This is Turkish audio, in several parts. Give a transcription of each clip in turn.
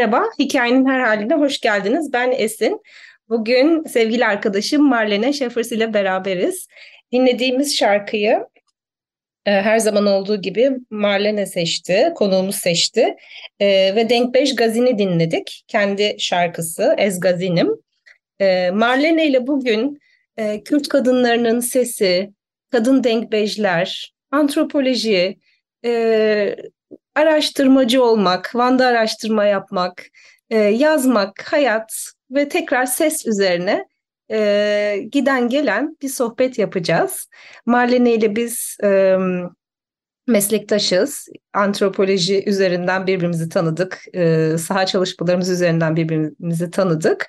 Merhaba, Hikayenin Her Haline hoş geldiniz. Ben Esin. Bugün sevgili arkadaşım Marlene Şefers ile beraberiz. Dinlediğimiz şarkıyı e, her zaman olduğu gibi Marlene seçti, konuğumuz seçti. E, ve Denkbeş Gazini dinledik. Kendi şarkısı Ez Gazinim. E, Marlene ile bugün e, Kürt kadınlarının sesi, kadın denkbejler, antropoloji, e, araştırmacı olmak, Van'da araştırma yapmak, e, yazmak, hayat ve tekrar ses üzerine e, giden gelen bir sohbet yapacağız. Marlene ile biz e, meslektaşız. Antropoloji üzerinden birbirimizi tanıdık. Saha çalışmalarımız üzerinden birbirimizi tanıdık.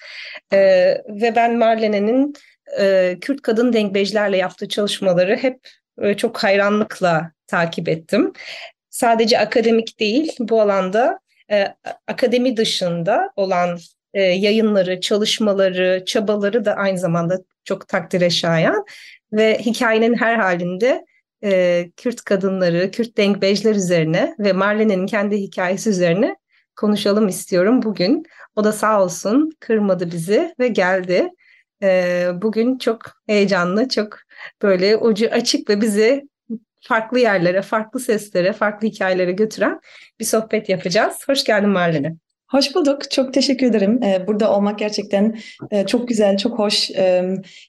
Ve ben Marlene'nin e, Kürt kadın denkbejlerle yaptığı çalışmaları hep çok hayranlıkla takip ettim sadece akademik değil bu alanda e, akademi dışında olan e, yayınları, çalışmaları, çabaları da aynı zamanda çok takdire şayan ve hikayenin her halinde e, Kürt kadınları, Kürt denkbejler üzerine ve Marlene'nin kendi hikayesi üzerine konuşalım istiyorum bugün. O da sağ olsun kırmadı bizi ve geldi. E, bugün çok heyecanlı, çok böyle ucu açık ve bizi farklı yerlere, farklı seslere, farklı hikayelere götüren bir sohbet yapacağız. Hoş geldin Marlene. Hoş bulduk. Çok teşekkür ederim. Ee, burada olmak gerçekten e, çok güzel, çok hoş.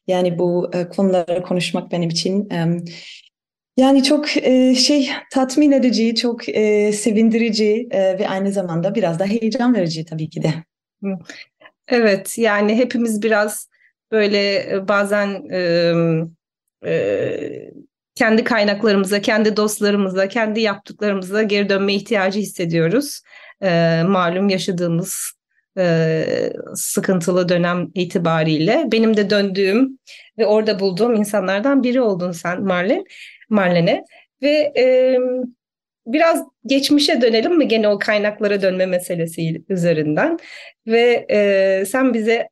Yani bu e, konuları konuşmak benim için. Yani çok e, şey tatmin edici, çok sevindirici ve aynı zamanda biraz da heyecan verici tabii ki de. Evet, yani hepimiz biraz böyle bazen kendi kaynaklarımıza, kendi dostlarımıza, kendi yaptıklarımıza geri dönme ihtiyacı hissediyoruz. E, malum yaşadığımız e, sıkıntılı dönem itibariyle. Benim de döndüğüm ve orada bulduğum insanlardan biri oldun sen Marlen, Marlene. Ve e, biraz geçmişe dönelim mi gene o kaynaklara dönme meselesi üzerinden. Ve e, sen bize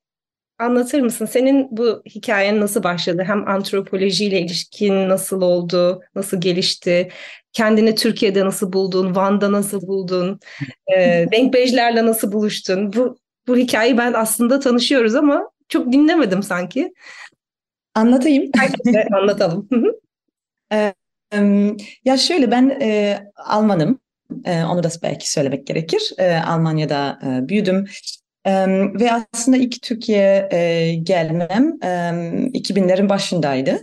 anlatır mısın? Senin bu hikayen nasıl başladı? Hem antropolojiyle ilişkin nasıl oldu, nasıl gelişti? Kendini Türkiye'de nasıl buldun? Van'da nasıl buldun? E, Denkbejlerle nasıl buluştun? Bu, bu hikayeyi ben aslında tanışıyoruz ama çok dinlemedim sanki. Anlatayım. anlatalım. ya şöyle ben e, Almanım. E, onu da belki söylemek gerekir. E, Almanya'da e, büyüdüm. Um, ve aslında ilk Türkiye e, gelmem um, 2000'lerin başındaydı.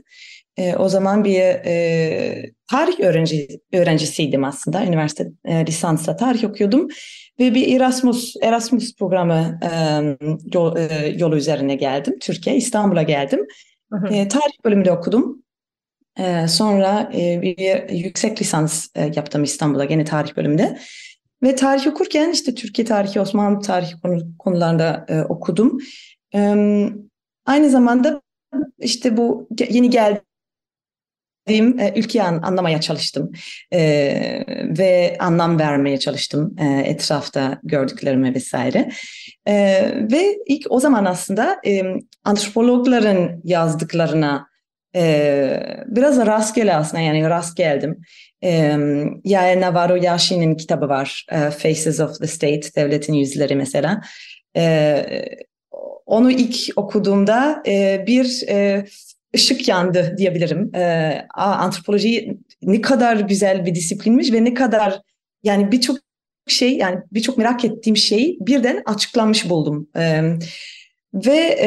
E, o zaman bir e, tarih öğrenci, öğrencisiydim aslında. Üniversite e, lisansla tarih okuyordum. Ve bir Erasmus Erasmus programı e, yol, e, yolu üzerine geldim. Türkiye, İstanbul'a geldim. E, tarih bölümünde okudum. E, sonra e, bir yüksek lisans e, yaptım İstanbul'a gene tarih bölümünde. Ve tarih okurken işte Türkiye tarihi, Osmanlı tarihi konu, konularında e, okudum. E, aynı zamanda işte bu yeni geldiğim e, ülkeyi an, anlamaya çalıştım e, ve anlam vermeye çalıştım e, etrafta gördüklerime vesaire. E, ve ilk o zaman aslında e, antropologların yazdıklarına e, biraz rastgele aslında yani rast geldim. E, Yael Navarro Yashin'in kitabı var. E, Faces of the State, Devletin Yüzleri mesela. E, onu ilk okuduğumda e, bir ışık yandı diyebilirim. Antropoloji ne kadar güzel bir disiplinmiş ve ne kadar yani birçok şey yani birçok merak ettiğim şey birden açıklanmış buldum. Ve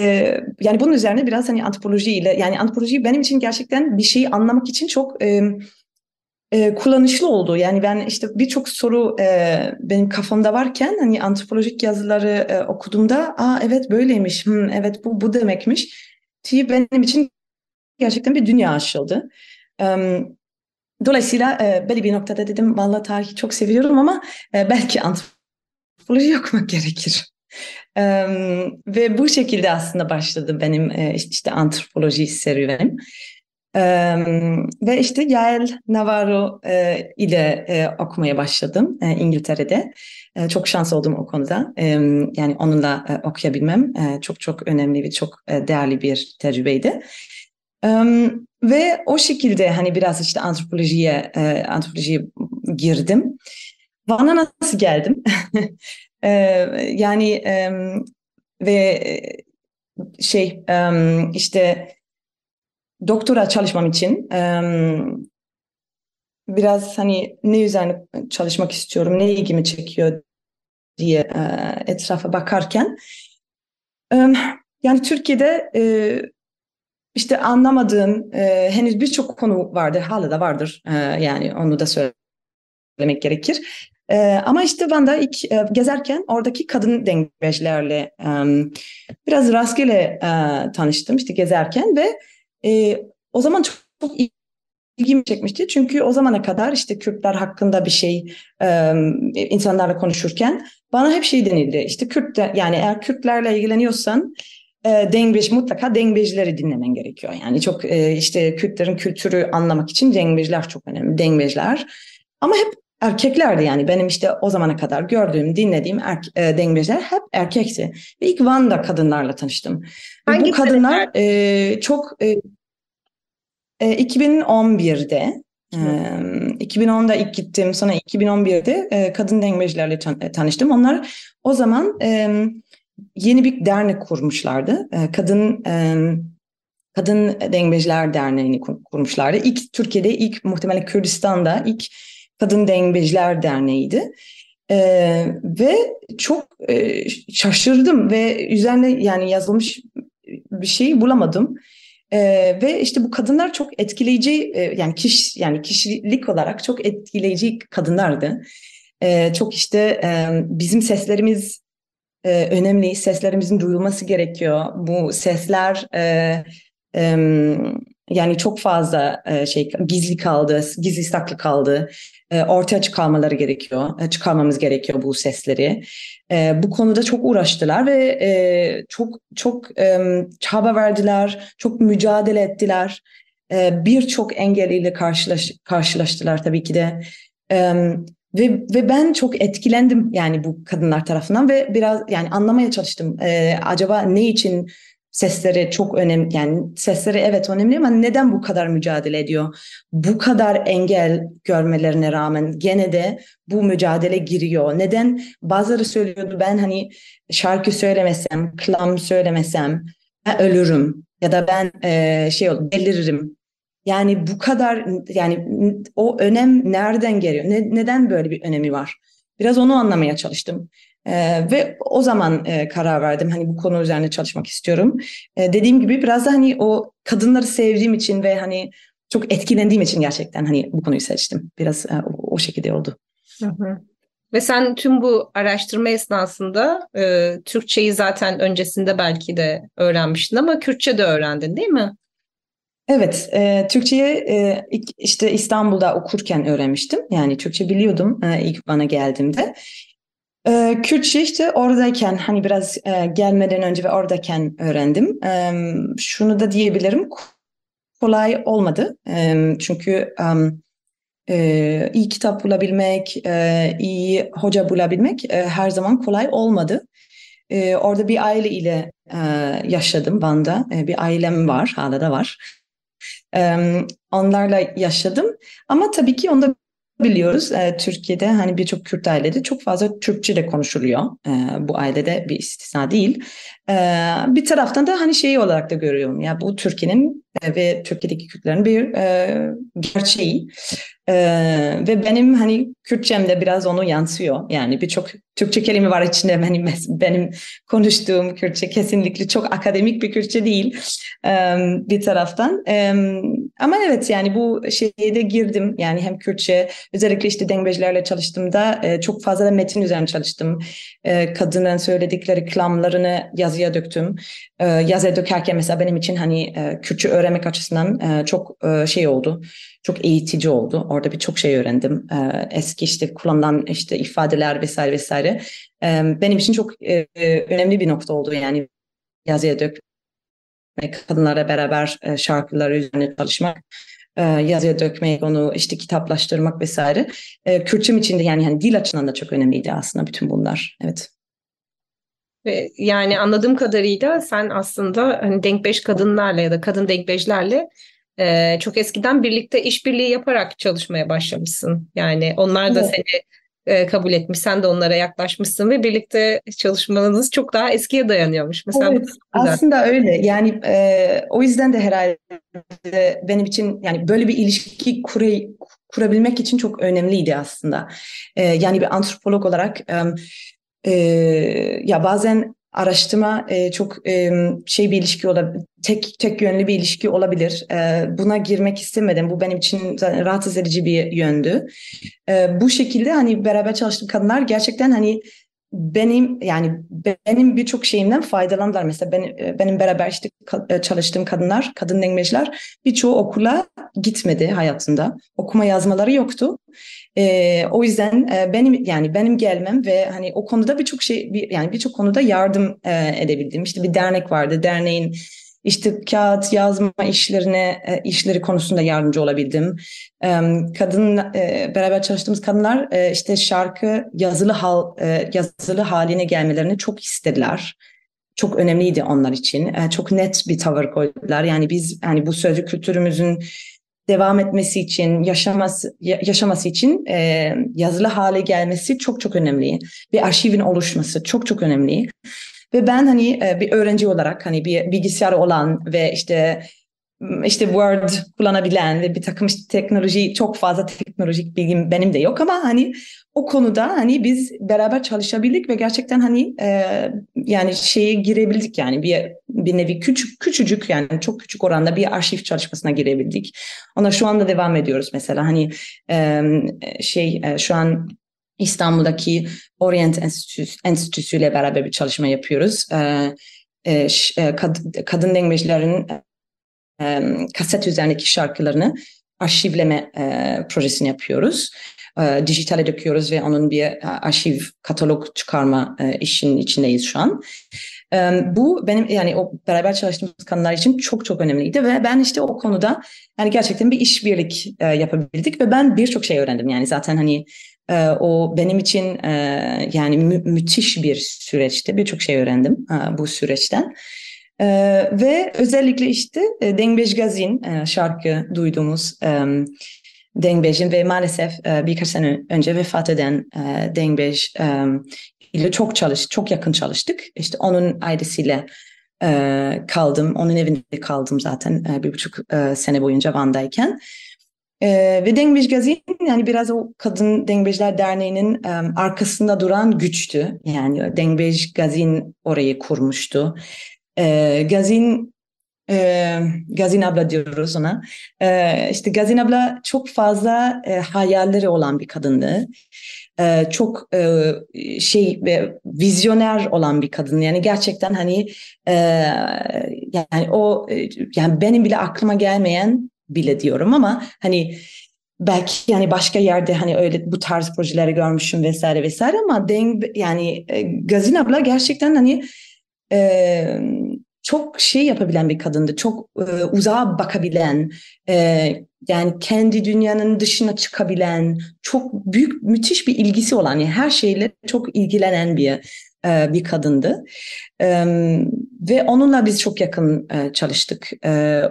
ee, yani bunun üzerine biraz hani antropolojiyle yani antropoloji benim için gerçekten bir şeyi anlamak için çok e, e, kullanışlı oldu. Yani ben işte birçok soru e, benim kafamda varken hani antropolojik yazıları e, okuduğumda aa evet böyleymiş, hmm, evet bu bu demekmiş. Ki benim için gerçekten bir dünya açıldı. Um, dolayısıyla e, belli bir noktada dedim vallahi tarihi çok seviyorum ama e, belki antropoloji okumak gerekir. E, ve bu şekilde aslında başladı benim e, işte antropoloji serüvenim. Ve işte Yael Navarro e, ile e, okumaya başladım e, İngiltere'de. E, çok şans oldum o konuda. E, yani onunla e, okuyabilmem e, çok çok önemli ve çok e, değerli bir tecrübeydi. E, ve o şekilde hani biraz işte antropolojiye e, antropolojiye girdim. Van'a nasıl geldim? e, yani e, ve şey e, işte doktora çalışmam için biraz hani ne üzerine çalışmak istiyorum, ne ilgimi çekiyor diye etrafa bakarken yani Türkiye'de işte anlamadığım henüz birçok konu vardır, hala da vardır yani onu da söylemek gerekir. ama işte ben de ilk gezerken oradaki kadın dengecilerle biraz rastgele tanıştım işte gezerken ve e, o zaman çok, çok ilgimi çekmişti. Çünkü o zamana kadar işte Kürtler hakkında bir şey e, insanlarla konuşurken bana hep şey denildi. İşte Kürt yani eğer Kürtlerle ilgileniyorsan e, Dengbej mutlaka Dengbejleri dinlemen gerekiyor. Yani çok e, işte Kürtlerin kültürü anlamak için Dengbejler çok önemli. Dengbejler. Ama hep erkeklerdi yani benim işte o zamana kadar gördüğüm, dinlediğim er, e, dengeciler hep erkekti. Ve ilk Van'da kadınlarla tanıştım. Hangi bu kadınlar e, çok e, e, 2011'de e, 2010'da ilk gittim sonra 2011'de e, kadın dengecilerle tan- e, tanıştım. Onlar o zaman e, yeni bir dernek kurmuşlardı. E, kadın e, Kadın Dengeciler Derneği'ni kurmuşlardı. İlk Türkiye'de, ilk muhtemelen Kürdistan'da ilk Kadın Dengeciler Derneği'ydi. Ee, ve çok e, şaşırdım ve üzerine yani yazılmış bir şey bulamadım. Ee, ve işte bu kadınlar çok etkileyici e, yani kişi yani kişilik olarak çok etkileyici kadınlardı. Ee, çok işte e, bizim seslerimiz e, önemli, seslerimizin duyulması gerekiyor. Bu sesler e, e, yani çok fazla e, şey gizli kaldı, gizli saklı kaldı. E, ortaya çıkarmaları gerekiyor, e, çıkarmamız gerekiyor bu sesleri. E, bu konuda çok uğraştılar ve çok çok çaba verdiler, çok mücadele ettiler. Birçok engeliyle karşılaş, karşılaştılar tabii ki de. Ve ve ben çok etkilendim yani bu kadınlar tarafından ve biraz yani anlamaya çalıştım. Acaba ne için Sesleri çok önemli yani sesleri evet önemli ama neden bu kadar mücadele ediyor? Bu kadar engel görmelerine rağmen gene de bu mücadele giriyor. Neden bazıları söylüyordu ben hani şarkı söylemesem, klam söylemesem ben ölürüm ya da ben e, şey olur deliririm. Yani bu kadar yani o önem nereden geliyor? Ne, neden böyle bir önemi var? Biraz onu anlamaya çalıştım. Ee, ve o zaman e, karar verdim hani bu konu üzerine çalışmak istiyorum. E, dediğim gibi biraz da hani o kadınları sevdiğim için ve hani çok etkilendiğim için gerçekten hani bu konuyu seçtim. Biraz e, o, o şekilde oldu. Hı hı. Ve sen tüm bu araştırma esnasında e, Türkçeyi zaten öncesinde belki de öğrenmiştin ama Kürtçe de öğrendin değil mi? Evet, e, Türkçeyi e, işte İstanbul'da okurken öğrenmiştim. Yani Türkçe biliyordum e, ilk bana geldiğimde. Ee, Kürtçe işte oradayken hani biraz e, gelmeden önce ve oradayken öğrendim. E, şunu da diyebilirim kolay olmadı. E, çünkü e, iyi kitap bulabilmek, e, iyi hoca bulabilmek e, her zaman kolay olmadı. E, orada bir aile ile e, yaşadım Van'da. E, bir ailem var, hala da var. E, onlarla yaşadım. Ama tabii ki onda biliyoruz e, Türkiye'de hani birçok Kürt ailede çok fazla Türkçe de konuşuluyor. E, bu ailede bir istisna değil. E, bir taraftan da hani şey olarak da görüyorum ya bu Türkiye'nin e, ve Türkiye'deki Kürtlerin bir e, gerçeği. Ee, ve benim hani Kürtçemde biraz onu yansıyor. Yani birçok Türkçe kelime var içinde. Benim, benim konuştuğum Kürtçe kesinlikle çok akademik bir Kürtçe değil ee, bir taraftan. Ee, ama evet yani bu şeyde girdim. Yani hem Kürtçe özellikle işte dengecilerle çalıştığımda e, çok fazla da metin üzerine çalıştım. E, kadının söyledikleri klamlarını yaz, yazıya döktüm. E, yazıya dökerken mesela benim için hani e, Kürtçe öğrenmek açısından e, çok e, şey oldu. Çok eğitici oldu. Orada birçok şey öğrendim. E, eski işte kullanılan işte ifadeler vesaire vesaire. E, benim için çok e, önemli bir nokta oldu yani yazıya dökmek, kadınlara beraber e, şarkıları üzerine çalışmak e, yazıya dökmek, onu işte kitaplaştırmak vesaire. E, Kürtçem için de yani, yani dil açısından da çok önemliydi aslında bütün bunlar. Evet. Ve yani anladığım kadarıyla sen aslında hani denk beş kadınlarla ya da kadın denk beşlerle e, çok eskiden birlikte işbirliği yaparak çalışmaya başlamışsın. Yani onlar da evet. seni e, kabul etmiş, sen de onlara yaklaşmışsın ve birlikte çalışmanız çok daha eskiye dayanıyormuş. Mesela evet, aslında öyle. Yani e, o yüzden de herhalde benim için yani böyle bir ilişki kuray, kurabilmek için çok önemliydi aslında. E, yani bir antropolog olarak e, ya bazen araştırma e, çok e, şey bir ilişki olabilir, tek tek yönlü bir ilişki olabilir. E, buna girmek istemedim. Bu benim için rahatsız edici bir yöndü. E, bu şekilde hani beraber çalıştığım kadınlar gerçekten hani benim yani benim birçok şeyimden faydalandılar. Mesela ben, benim beraber işte çalıştığım kadınlar, kadın dengeciler birçoğu okula gitmedi hayatında. Okuma yazmaları yoktu. E, o yüzden e, benim yani benim gelmem ve hani o konuda birçok şey yani birçok konuda yardım e, edebildim. İşte bir dernek vardı. Derneğin işte kağıt yazma işlerine e, işleri konusunda yardımcı olabildim. Kadın e, beraber çalıştığımız kadınlar e, işte şarkı yazılı hal yazılı haline gelmelerini çok istediler çok önemliydi onlar için. Çok net bir tavır koydular. Yani biz yani bu sözlü kültürümüzün devam etmesi için, yaşaması yaşaması için yazılı hale gelmesi çok çok önemli. Bir arşivin oluşması çok çok önemli. Ve ben hani e, bir öğrenci olarak hani bir bilgisayar olan ve işte işte Word kullanabilen ve bir takım işte teknoloji çok fazla teknolojik bilgim benim de yok ama hani o konuda hani biz beraber çalışabildik ve gerçekten hani e, yani şeye girebildik yani bir bir nevi küçük küçücük yani çok küçük oranda bir arşiv çalışmasına girebildik. Ona şu anda devam ediyoruz mesela hani e, şey e, şu an İstanbul'daki Orient Enstitüsü, Enstitüsü ile beraber bir çalışma yapıyoruz. E, e, kad, kadın dengecilerin e, kaset üzerindeki şarkılarını arşivleme e, projesini yapıyoruz. E, dijitale döküyoruz ve onun bir e, arşiv katalog çıkarma e, işinin içindeyiz şu an. E, bu benim yani o beraber çalıştığımız kadınlar için çok çok önemliydi ve ben işte o konuda yani gerçekten bir işbirlik e, yapabildik ve ben birçok şey öğrendim. Yani zaten hani e, o benim için e, yani mü- müthiş bir süreçti. Birçok şey öğrendim e, bu süreçten. Ee, ve özellikle işte e, Dengbej Gazin şarkı duyduğumuz Dengbej'in ve maalesef birkaç sene önce vefat eden Dengbej ile çok çalış, çok yakın çalıştık. İşte onun ailesiyle kaldım, onun evinde kaldım zaten bir buçuk sene boyunca Van'dayken. E, ve Dengbej Gazin yani biraz o Kadın Dengbejler Derneği'nin e, arkasında duran güçtü. Yani Dengbej Gazin orayı kurmuştu. E, Gazin e, Gazin abla diyoruz ona. E, işte Gazin abla çok fazla e, hayalleri olan bir kadındı. E, çok e, şey e, vizyoner olan bir kadın. Yani gerçekten hani e, yani o e, yani benim bile aklıma gelmeyen bile diyorum ama hani belki yani başka yerde hani öyle bu tarz projeleri görmüşüm vesaire vesaire ama Deng yani e, Gazin abla gerçekten hani e, çok şey yapabilen bir kadındı. Çok e, uzağa bakabilen, e, yani kendi dünyanın dışına çıkabilen, çok büyük, müthiş bir ilgisi olan, yani her şeyle çok ilgilenen bir e, bir kadındı. E, ve onunla biz çok yakın e, çalıştık.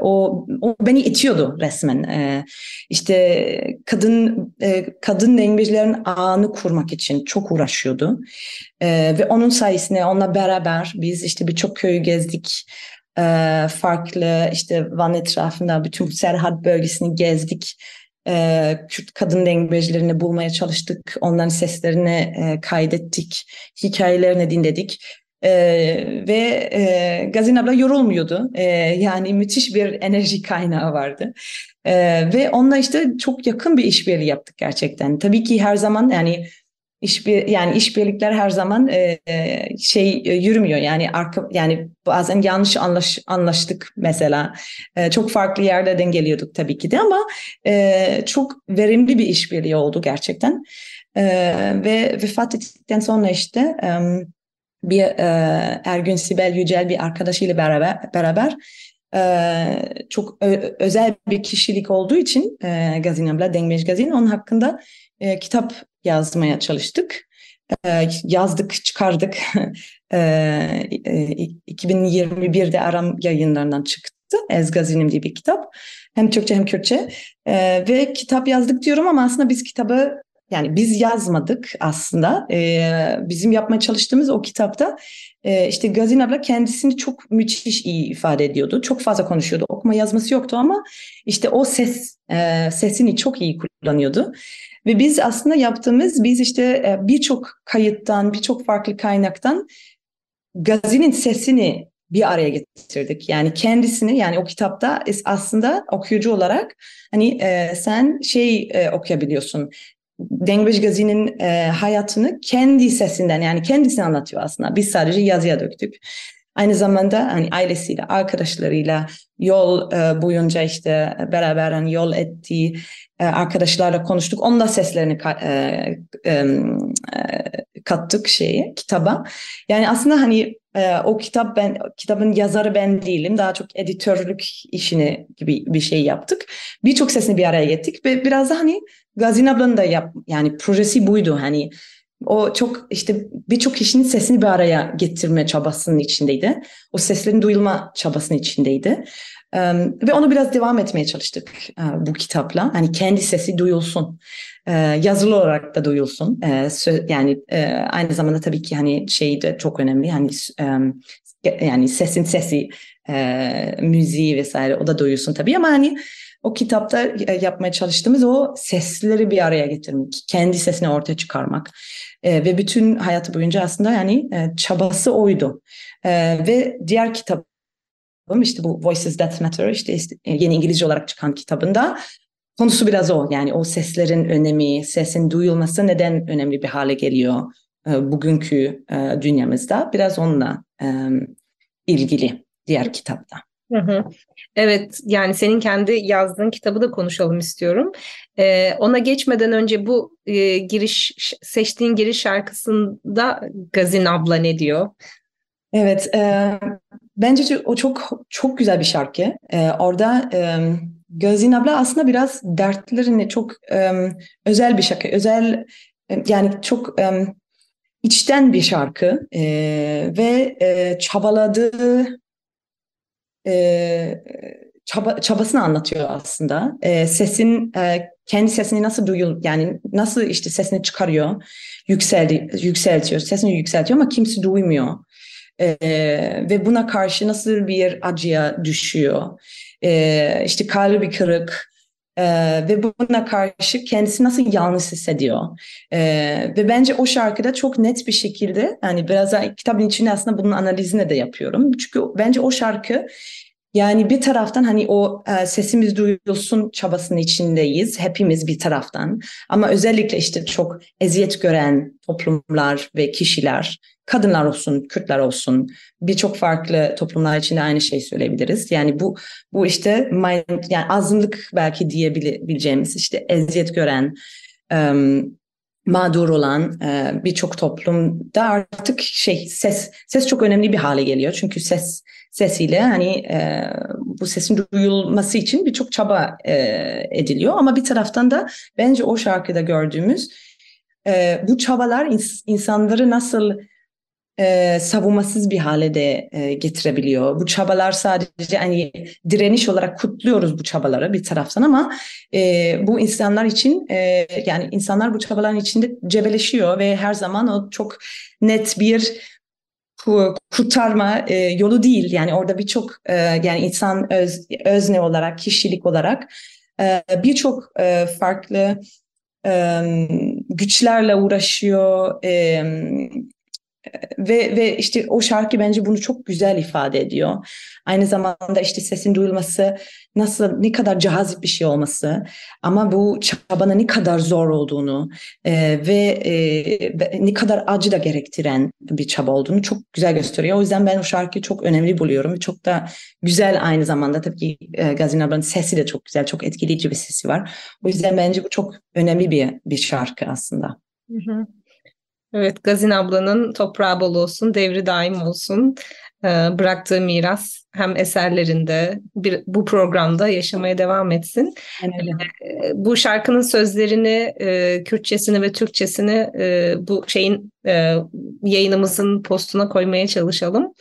O, o beni itiyordu resmen. E, işte kadın kadın dengecilerin ağını kurmak için çok uğraşıyordu. Ve onun sayesinde onunla beraber biz işte birçok köyü gezdik. Farklı işte Van etrafında bütün Serhat bölgesini gezdik e, Kürt kadın dengecilerini bulmaya çalıştık. Onların seslerini e, kaydettik, hikayelerini dinledik. E, ve e, Gazin abla yorulmuyordu. E, yani müthiş bir enerji kaynağı vardı. Ve onunla işte çok yakın bir işbirliği yaptık gerçekten. Tabii ki her zaman yani İşbir, yani işbirlikler her zaman e, şey e, yürümüyor. Yani arka yani bazen yanlış anlaş, anlaştık mesela. E, çok farklı yerlerden geliyorduk tabii ki de ama e, çok verimli bir işbirliği oldu gerçekten. E, ve vefat ettikten sonra işte e, bir e, Ergün Sibel Yücel bir arkadaşıyla beraber beraber e, çok ö, özel bir kişilik olduğu için e, Gazin abla Dengmej Gazin onun hakkında e, kitap yazmaya çalıştık. E, yazdık, çıkardık. e, e, 2021'de Aram yayınlarından çıktı. Ez Gazinim diye bir kitap. Hem Türkçe hem Kürtçe. E, ve kitap yazdık diyorum ama aslında biz kitabı yani biz yazmadık aslında. Ee, bizim yapmaya çalıştığımız o kitapta e, işte Gazin abla kendisini çok müthiş iyi ifade ediyordu. Çok fazla konuşuyordu. Okuma yazması yoktu ama işte o ses e, sesini çok iyi kullanıyordu. Ve biz aslında yaptığımız biz işte e, birçok kayıttan, birçok farklı kaynaktan Gazi'nin sesini bir araya getirdik. Yani kendisini yani o kitapta aslında okuyucu olarak hani e, sen şey e, okuyabiliyorsun. Dengbej Gazi'nin e, hayatını kendi sesinden yani kendisini anlatıyor aslında. Biz sadece yazıya döktük. Aynı zamanda hani ailesiyle, arkadaşlarıyla yol e, boyunca işte beraber hani yol ettiği e, arkadaşlarla konuştuk. Onun da seslerini ka, e, e, e kattık şeyi kitaba. Yani aslında hani e, o kitap ben kitabın yazarı ben değilim. Daha çok editörlük işini gibi bir şey yaptık. Birçok sesini bir araya getirdik ve biraz da hani Gazin ablanın da yap yani projesi buydu hani o çok işte birçok kişinin sesini bir araya getirme çabasının içindeydi. O seslerin duyulma çabasının içindeydi. Um, ve onu biraz devam etmeye çalıştık uh, bu kitapla. Hani kendi sesi duyulsun. Uh, yazılı olarak da duyulsun. Uh, yani aynı zamanda tabii ki hani şey de çok önemli. Um, yani sesin sesi, müziği vesaire o da duyulsun tabii ama hani o kitapta yapmaya çalıştığımız o sesleri bir araya getirmek, kendi sesini ortaya çıkarmak e, ve bütün hayatı boyunca aslında yani e, çabası oydu. E, ve diğer kitap işte bu Voices That Matter işte e, yeni İngilizce olarak çıkan kitabında konusu biraz o yani o seslerin önemi, sesin duyulması neden önemli bir hale geliyor e, bugünkü e, dünyamızda biraz onunla e, ilgili diğer kitapta. Hı hı. Evet, yani senin kendi yazdığın kitabı da konuşalım istiyorum. Ee, ona geçmeden önce bu e, giriş seçtiğin giriş şarkısında Gazin abla ne diyor? Evet, e, bence o çok çok güzel bir şarkı. E, orada e, Gazin abla aslında biraz dertlerini çok e, özel bir şarkı, özel e, yani çok e, içten bir şarkı e, ve e, çabaladığı e, çaba, çabasını anlatıyor aslında. E, sesin e, kendi sesini nasıl duyul yani nasıl işte sesini çıkarıyor, yükseldi, yükseltiyor, sesini yükseltiyor ama kimse duymuyor. E, ve buna karşı nasıl bir acıya düşüyor. E, işte kalbi kırık, ee, ve buna karşı kendisi nasıl yalnız hissediyor. Ee, ve bence o şarkıda çok net bir şekilde yani biraz daha kitabın içinde aslında bunun analizini de yapıyorum. Çünkü bence o şarkı yani bir taraftan hani o e, sesimiz duyulsun çabasının içindeyiz hepimiz bir taraftan ama özellikle işte çok eziyet gören toplumlar ve kişiler kadınlar olsun, Kürtler olsun birçok farklı toplumlar içinde aynı şey söyleyebiliriz. Yani bu bu işte yani azınlık belki diyebileceğimiz işte eziyet gören um, mağdur olan e, birçok toplumda artık şey ses ses çok önemli bir hale geliyor. Çünkü ses sesiyle hani e, bu sesin duyulması için birçok çaba e, ediliyor. Ama bir taraftan da bence o şarkıda gördüğümüz e, bu çabalar ins- insanları nasıl e, savunmasız bir hale de e, getirebiliyor. Bu çabalar sadece hani direniş olarak kutluyoruz bu çabaları bir taraftan ama e, bu insanlar için e, yani insanlar bu çabaların içinde cebeleşiyor ve her zaman o çok net bir kurtarma e, yolu değil. Yani orada birçok e, yani insan öz, özne olarak, kişilik olarak e, birçok e, farklı e, güçlerle uğraşıyor. E, ve ve işte o şarkı bence bunu çok güzel ifade ediyor. Aynı zamanda işte sesin duyulması nasıl ne kadar cazip bir şey olması ama bu çabanın ne kadar zor olduğunu e, ve e, ne kadar acı da gerektiren bir çaba olduğunu çok güzel gösteriyor. O yüzden ben o şarkıyı çok önemli buluyorum ve çok da güzel aynı zamanda tabii ki e, Gazin ablanın sesi de çok güzel, çok etkileyici bir sesi var. O yüzden bence bu çok önemli bir bir şarkı aslında. Hı hı. Evet, Gazin ablanın toprağı bol olsun, devri daim olsun. Ee, bıraktığı miras hem eserlerinde bir, bu programda yaşamaya devam etsin. Evet. Ee, bu şarkının sözlerini, e, Kürtçesini ve Türkçesini e, bu şeyin e, yayınımızın postuna koymaya çalışalım.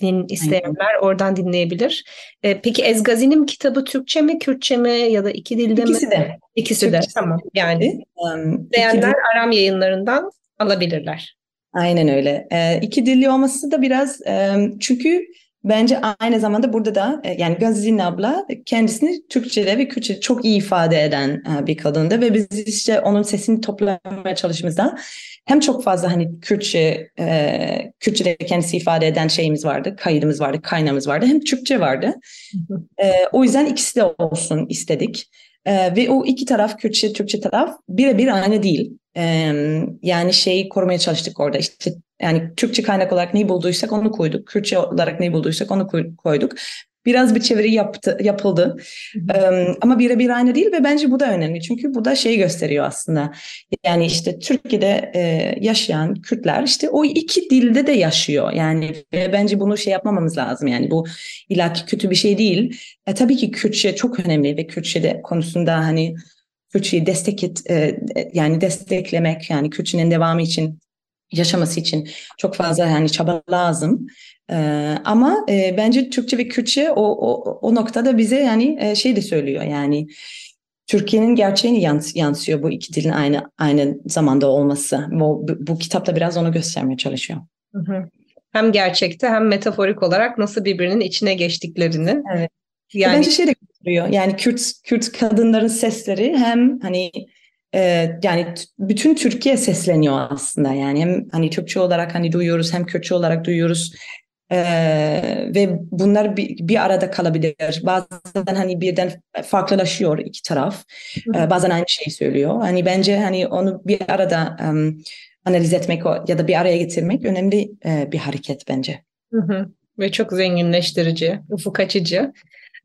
din isteyenler Aynen. oradan dinleyebilir. peki Ezgazi'nin kitabı Türkçe mi, Kürtçe mi ya da iki dilde İkisi mi? de. İkisi Türkçe. de. Tamam. Yani um, isteyenler Aram yayınlarından alabilirler. Aynen öyle. E, iki dilli olması da biraz e, çünkü bence aynı zamanda burada da e, yani Gazizin abla kendisini Türkçe'de ve Kürtçe'de çok iyi ifade eden e, bir kadındı ve biz işte onun sesini toplamaya çalışmamızda hem çok fazla hani Kürtçe e, Kürtçe'de kendisi ifade eden şeyimiz vardı, kaydımız vardı, kaynağımız vardı hem Türkçe vardı. E, o yüzden ikisi de olsun istedik. E, ve o iki taraf Kürtçe, Türkçe taraf birebir aynı değil. E, yani şeyi korumaya çalıştık orada. İşte yani Türkçe kaynak olarak neyi bulduysak onu koyduk. Kürtçe olarak neyi bulduysak onu koyduk. Biraz bir çeviri yaptı, yapıldı. Um, ama birebir aynı değil ve bence bu da önemli. Çünkü bu da şeyi gösteriyor aslında. Yani işte Türkiye'de e, yaşayan Kürtler işte o iki dilde de yaşıyor. Yani ve bence bunu şey yapmamamız lazım. Yani bu ilaki kötü bir şey değil. E, tabii ki Kürtçe çok önemli ve Kürtçe konusunda hani Kürtçeyi destek et, e, yani desteklemek yani Kürtçenin devamı için yaşaması için çok fazla yani çaba lazım. Ee, ama e, bence Türkçe ve Kürtçe o, o, o noktada bize yani e, şey de söylüyor yani Türkiye'nin gerçeğini yans yansıyor bu iki dilin aynı aynı zamanda olması. Bu, bu, kitapta biraz onu göstermeye çalışıyor. Hı hı. Hem gerçekte hem metaforik olarak nasıl birbirinin içine geçtiklerini. Evet. Yani... Bence şey de gösteriyor. Yani Kürt Kürt kadınların sesleri hem hani e, yani bütün Türkiye sesleniyor aslında yani hem hani Türkçe olarak hani duyuyoruz hem Kürtçe olarak duyuyoruz ee, ve bunlar bir, bir arada kalabilir. Bazen hani birden farklılaşıyor iki taraf. Ee, bazen aynı şeyi söylüyor. Hani bence hani onu bir arada um, analiz etmek ya da bir araya getirmek önemli e, bir hareket bence. Hı hı. Ve çok zenginleştirici, ufuk açıcı.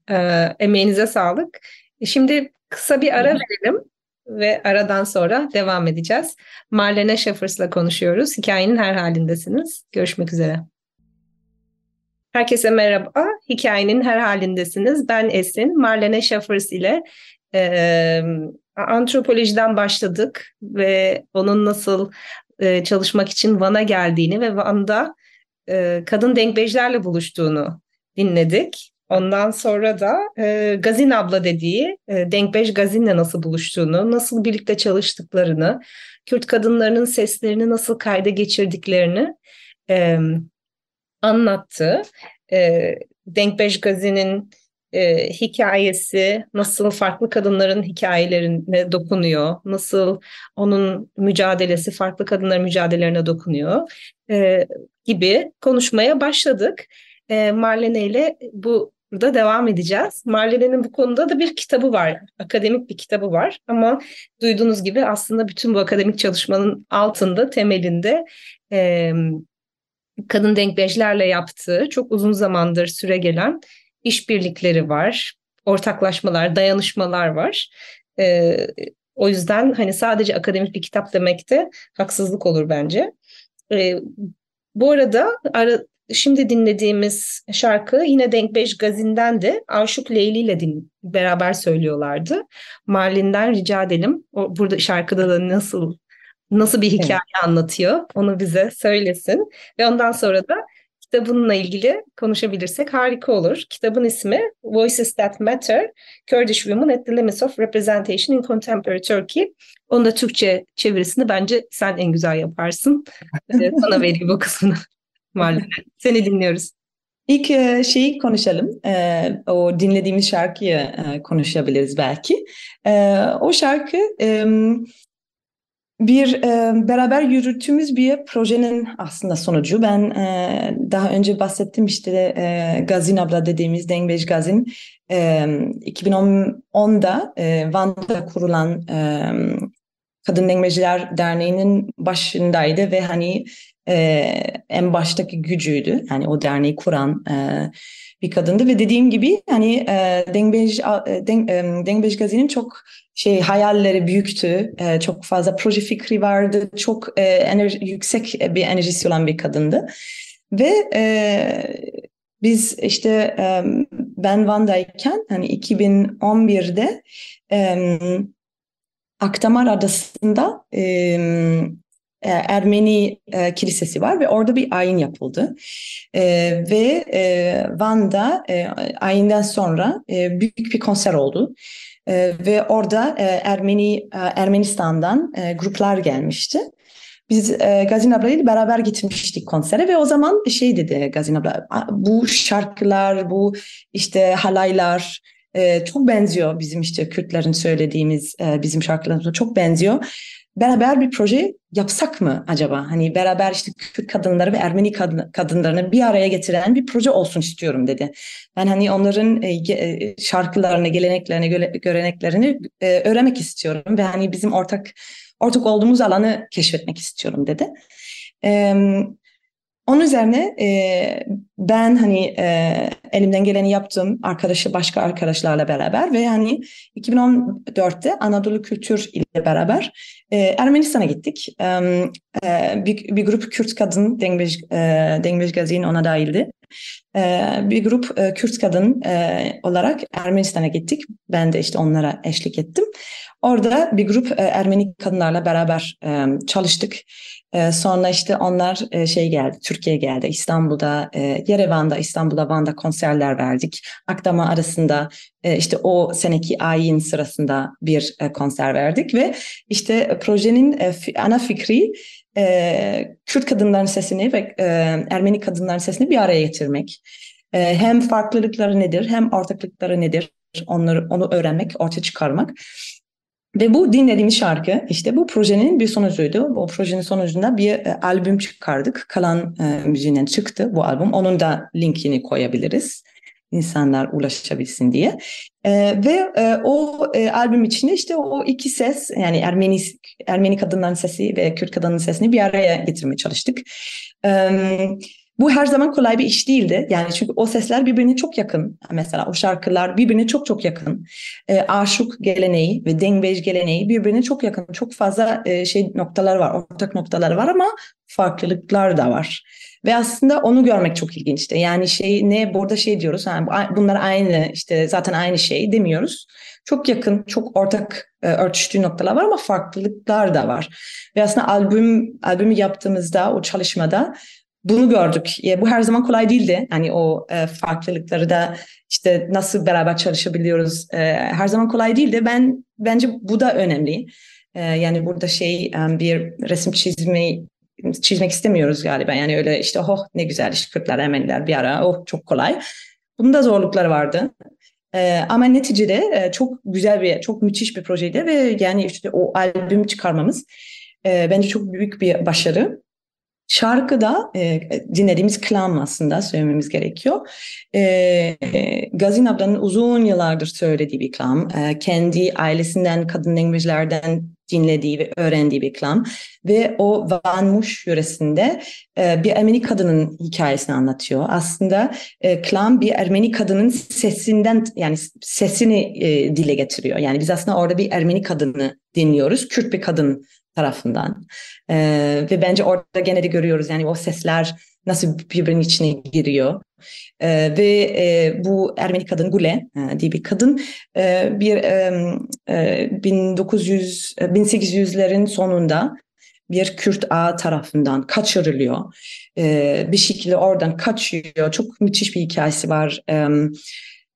E, emeğinize sağlık. Şimdi kısa bir ara verelim ve aradan sonra devam edeceğiz. Marlene Schaffers'la konuşuyoruz. Hikayenin her halindesiniz. Görüşmek üzere. Herkese merhaba. Hikayenin her halindesiniz. Ben Esin. Marlene Schaffers ile e, antropolojiden başladık ve onun nasıl e, çalışmak için Van'a geldiğini ve Van'da e, kadın denkbejlerle buluştuğunu dinledik. Ondan sonra da e, Gazin abla dediği e, Denkbej Gazin'le nasıl buluştuğunu, nasıl birlikte çalıştıklarını, Kürt kadınlarının seslerini nasıl kayda geçirdiklerini e, anlattı. E, Denkbej Gazi'nin e, hikayesi nasıl farklı kadınların hikayelerine dokunuyor, nasıl onun mücadelesi farklı kadınların mücadelelerine dokunuyor e, gibi konuşmaya başladık. E, Marlene ile bu burada devam edeceğiz. Marlene'nin bu konuda da bir kitabı var. Akademik bir kitabı var. Ama duyduğunuz gibi aslında bütün bu akademik çalışmanın altında, temelinde e, kadın denkbejlerle yaptığı çok uzun zamandır süre gelen işbirlikleri var, ortaklaşmalar, dayanışmalar var. E, o yüzden hani sadece akademik bir kitap demek de haksızlık olur bence. E, bu arada ara, şimdi dinlediğimiz şarkı yine Denkbej Gazin'den de Aşık Leyli ile din, beraber söylüyorlardı. Marlin'den rica edelim. O, burada şarkıda da nasıl nasıl bir hikaye evet. anlatıyor onu bize söylesin. Ve ondan sonra da kitabınla ilgili konuşabilirsek harika olur. Kitabın ismi Voices That Matter, Kurdish Women at the Limits of Representation in Contemporary Turkey. Onun da Türkçe çevirisini bence sen en güzel yaparsın. Sana vereyim bu kısmını. Marlene. Seni dinliyoruz. İlk e, şeyi konuşalım. E, o dinlediğimiz şarkıyı e, konuşabiliriz belki. O şarkı bir beraber yürüttüğümüz bir projenin aslında sonucu. Ben daha önce bahsettim işte Gazin abla dediğimiz Dengbej Gazin e, 2010'da e, Van'da kurulan Kadın Dengbejciler Derneği'nin başındaydı ve hani e, en baştaki gücüydü. Yani o derneği kuran e, bir kadındı ve dediğim gibi hani e, Dengbej, e, Deng, e, Dengbej Gazi'nin çok şey hayalleri büyüktü. E, çok fazla proje fikri vardı. Çok e, enerji, yüksek bir enerjisi olan bir kadındı. Ve e, biz işte e, ben Van'dayken hani 2011'de e, Akdamar Adası'nda e, Ermeni e, kilisesi var ve orada bir ayin yapıldı. E, ve e, Van'da e, ayinden sonra e, büyük bir konser oldu. E, ve orada e, Ermeni e, Ermenistan'dan e, gruplar gelmişti. Biz e, Gazin abla ile beraber gitmiştik konsere ve o zaman şey dedi Gazin abla bu şarkılar, bu işte halaylar e, çok benziyor bizim işte Kürtlerin söylediğimiz e, bizim şarkılarımıza çok benziyor beraber bir proje yapsak mı acaba? Hani beraber işte Kürt kadınları ve Ermeni kadın, kadınlarını bir araya getiren bir proje olsun istiyorum dedi. Ben hani onların e, e şarkılarını, geleneklerini, göreneklerini e, öğrenmek istiyorum ve hani bizim ortak ortak olduğumuz alanı keşfetmek istiyorum dedi. E, onun üzerine e, ben hani e, elimden geleni yaptım arkadaşı başka arkadaşlarla beraber ve hani 2014'te Anadolu Kültür ile beraber e, Ermenistan'a gittik. E, e, bir, bir grup Kürt kadın Dengbej, e, Dengbej Gazin ona dahildi. E, bir grup e, Kürt kadın e, olarak Ermenistan'a gittik. Ben de işte onlara eşlik ettim. Orada bir grup e, Ermeni kadınlarla beraber çalıştık. Sonra işte onlar şey geldi, Türkiye geldi, İstanbul'da, Yerevan'da, İstanbul'da, Van'da konserler verdik. Akdama arasında işte o seneki ayin sırasında bir konser verdik ve işte projenin ana fikri e, Kürt kadınların sesini ve e, Ermeni kadınların sesini bir araya getirmek. E, hem farklılıkları nedir, hem ortaklıkları nedir, onları onu öğrenmek, ortaya çıkarmak. Ve bu dinlediğimiz şarkı işte bu projenin bir sonucuydu. Bu projenin sonucunda bir e, albüm çıkardık. Kalan e, müziğinden çıktı bu albüm. Onun da linkini koyabiliriz. İnsanlar ulaşabilsin diye. E, ve e, o e, albüm içinde işte o iki ses yani Ermeni Ermeni kadınların sesi ve Kürt kadının sesini bir araya getirmeye çalıştık. Evet bu her zaman kolay bir iş değildi. Yani çünkü o sesler birbirine çok yakın. Mesela o şarkılar birbirine çok çok yakın. E, aşık geleneği ve dengbej geleneği birbirine çok yakın. Çok fazla e, şey noktalar var, ortak noktalar var ama farklılıklar da var. Ve aslında onu görmek çok ilginçti. Yani şey ne burada şey diyoruz. Yani bunlar aynı işte zaten aynı şey demiyoruz. Çok yakın, çok ortak e, örtüştüğü noktalar var ama farklılıklar da var. Ve aslında albüm albümü yaptığımızda o çalışmada bunu gördük. E, bu her zaman kolay değildi. Hani o e, farklılıkları da işte nasıl beraber çalışabiliyoruz e, her zaman kolay değildi. Ben bence bu da önemli. E, yani burada şey e, bir resim çizmeyi çizmek istemiyoruz galiba. Yani öyle işte oh ne güzel işte Kürtler, Ermeniler bir ara oh çok kolay. Bunun da zorlukları vardı. Ee, ama neticede e, çok güzel bir, çok müthiş bir projeydi ve yani işte o albüm çıkarmamız e, bence çok büyük bir başarı. Şarkıda e, dinlediğimiz klam aslında söylememiz gerekiyor. E, Gazin ablanın uzun yıllardır söylediği bir klam. E, kendi ailesinden, kadın language'lerden dinlediği ve öğrendiği bir klam. Ve o Vanmuş yöresinde e, bir Ermeni kadının hikayesini anlatıyor. Aslında e, klam bir Ermeni kadının sesinden yani sesini e, dile getiriyor. Yani biz aslında orada bir Ermeni kadını dinliyoruz. Kürt bir kadın tarafından. Ee, ve bence orada gene de görüyoruz yani o sesler nasıl birbirinin içine giriyor. Ee, ve e, bu Ermeni kadın Gule e, diye bir kadın e, bir e, 1900 1800'lerin sonunda bir Kürt ağa tarafından kaçırılıyor. E, bir şekilde oradan kaçıyor. Çok müthiş bir hikayesi var. E,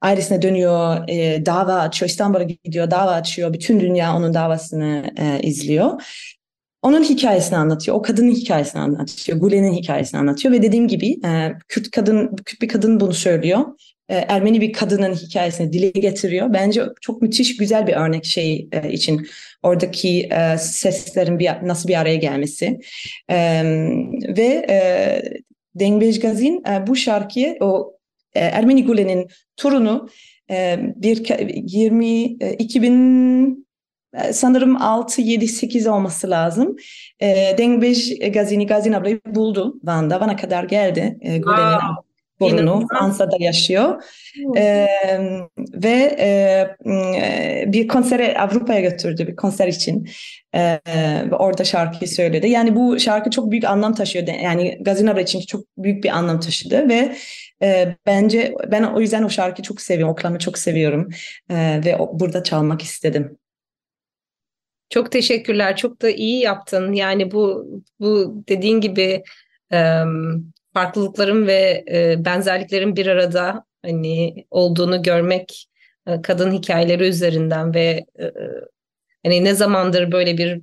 ailesine dönüyor, e, dava açıyor, İstanbul'a gidiyor, dava açıyor. Bütün dünya onun davasını e, izliyor. Onun hikayesini anlatıyor, o kadının hikayesini anlatıyor, Gulen'in hikayesini anlatıyor ve dediğim gibi e, Kürt kadın, Kürt bir kadın bunu söylüyor. e, Ermeni bir kadının hikayesini dile getiriyor. Bence çok müthiş güzel bir örnek şey e, için oradaki e, seslerin bir, nasıl bir araya gelmesi. E, ve e, Dengbej Gazin e, bu şarkıyı o Ermeni Gulen'in turunu e, bir 20 e, 2000 e, sanırım 6 7 8 olması lazım. E, Dengbej Gazini Gazin ablayı buldu Van'da. Van'a kadar geldi. E, Gulen'in wow torunu Fransa'da yaşıyor. Ee, ve e, bir konsere Avrupa'ya götürdü bir konser için. Ee, ve orada şarkıyı söyledi. Yani bu şarkı çok büyük anlam taşıyor. Yani Gazinabra için çok büyük bir anlam taşıdı ve e, bence ben o yüzden o şarkıyı çok seviyorum. O klamı çok seviyorum. E, ve burada çalmak istedim. Çok teşekkürler. Çok da iyi yaptın. Yani bu bu dediğin gibi farklılıkların ve e, benzerliklerin bir arada hani olduğunu görmek e, kadın hikayeleri üzerinden ve e, hani ne zamandır böyle bir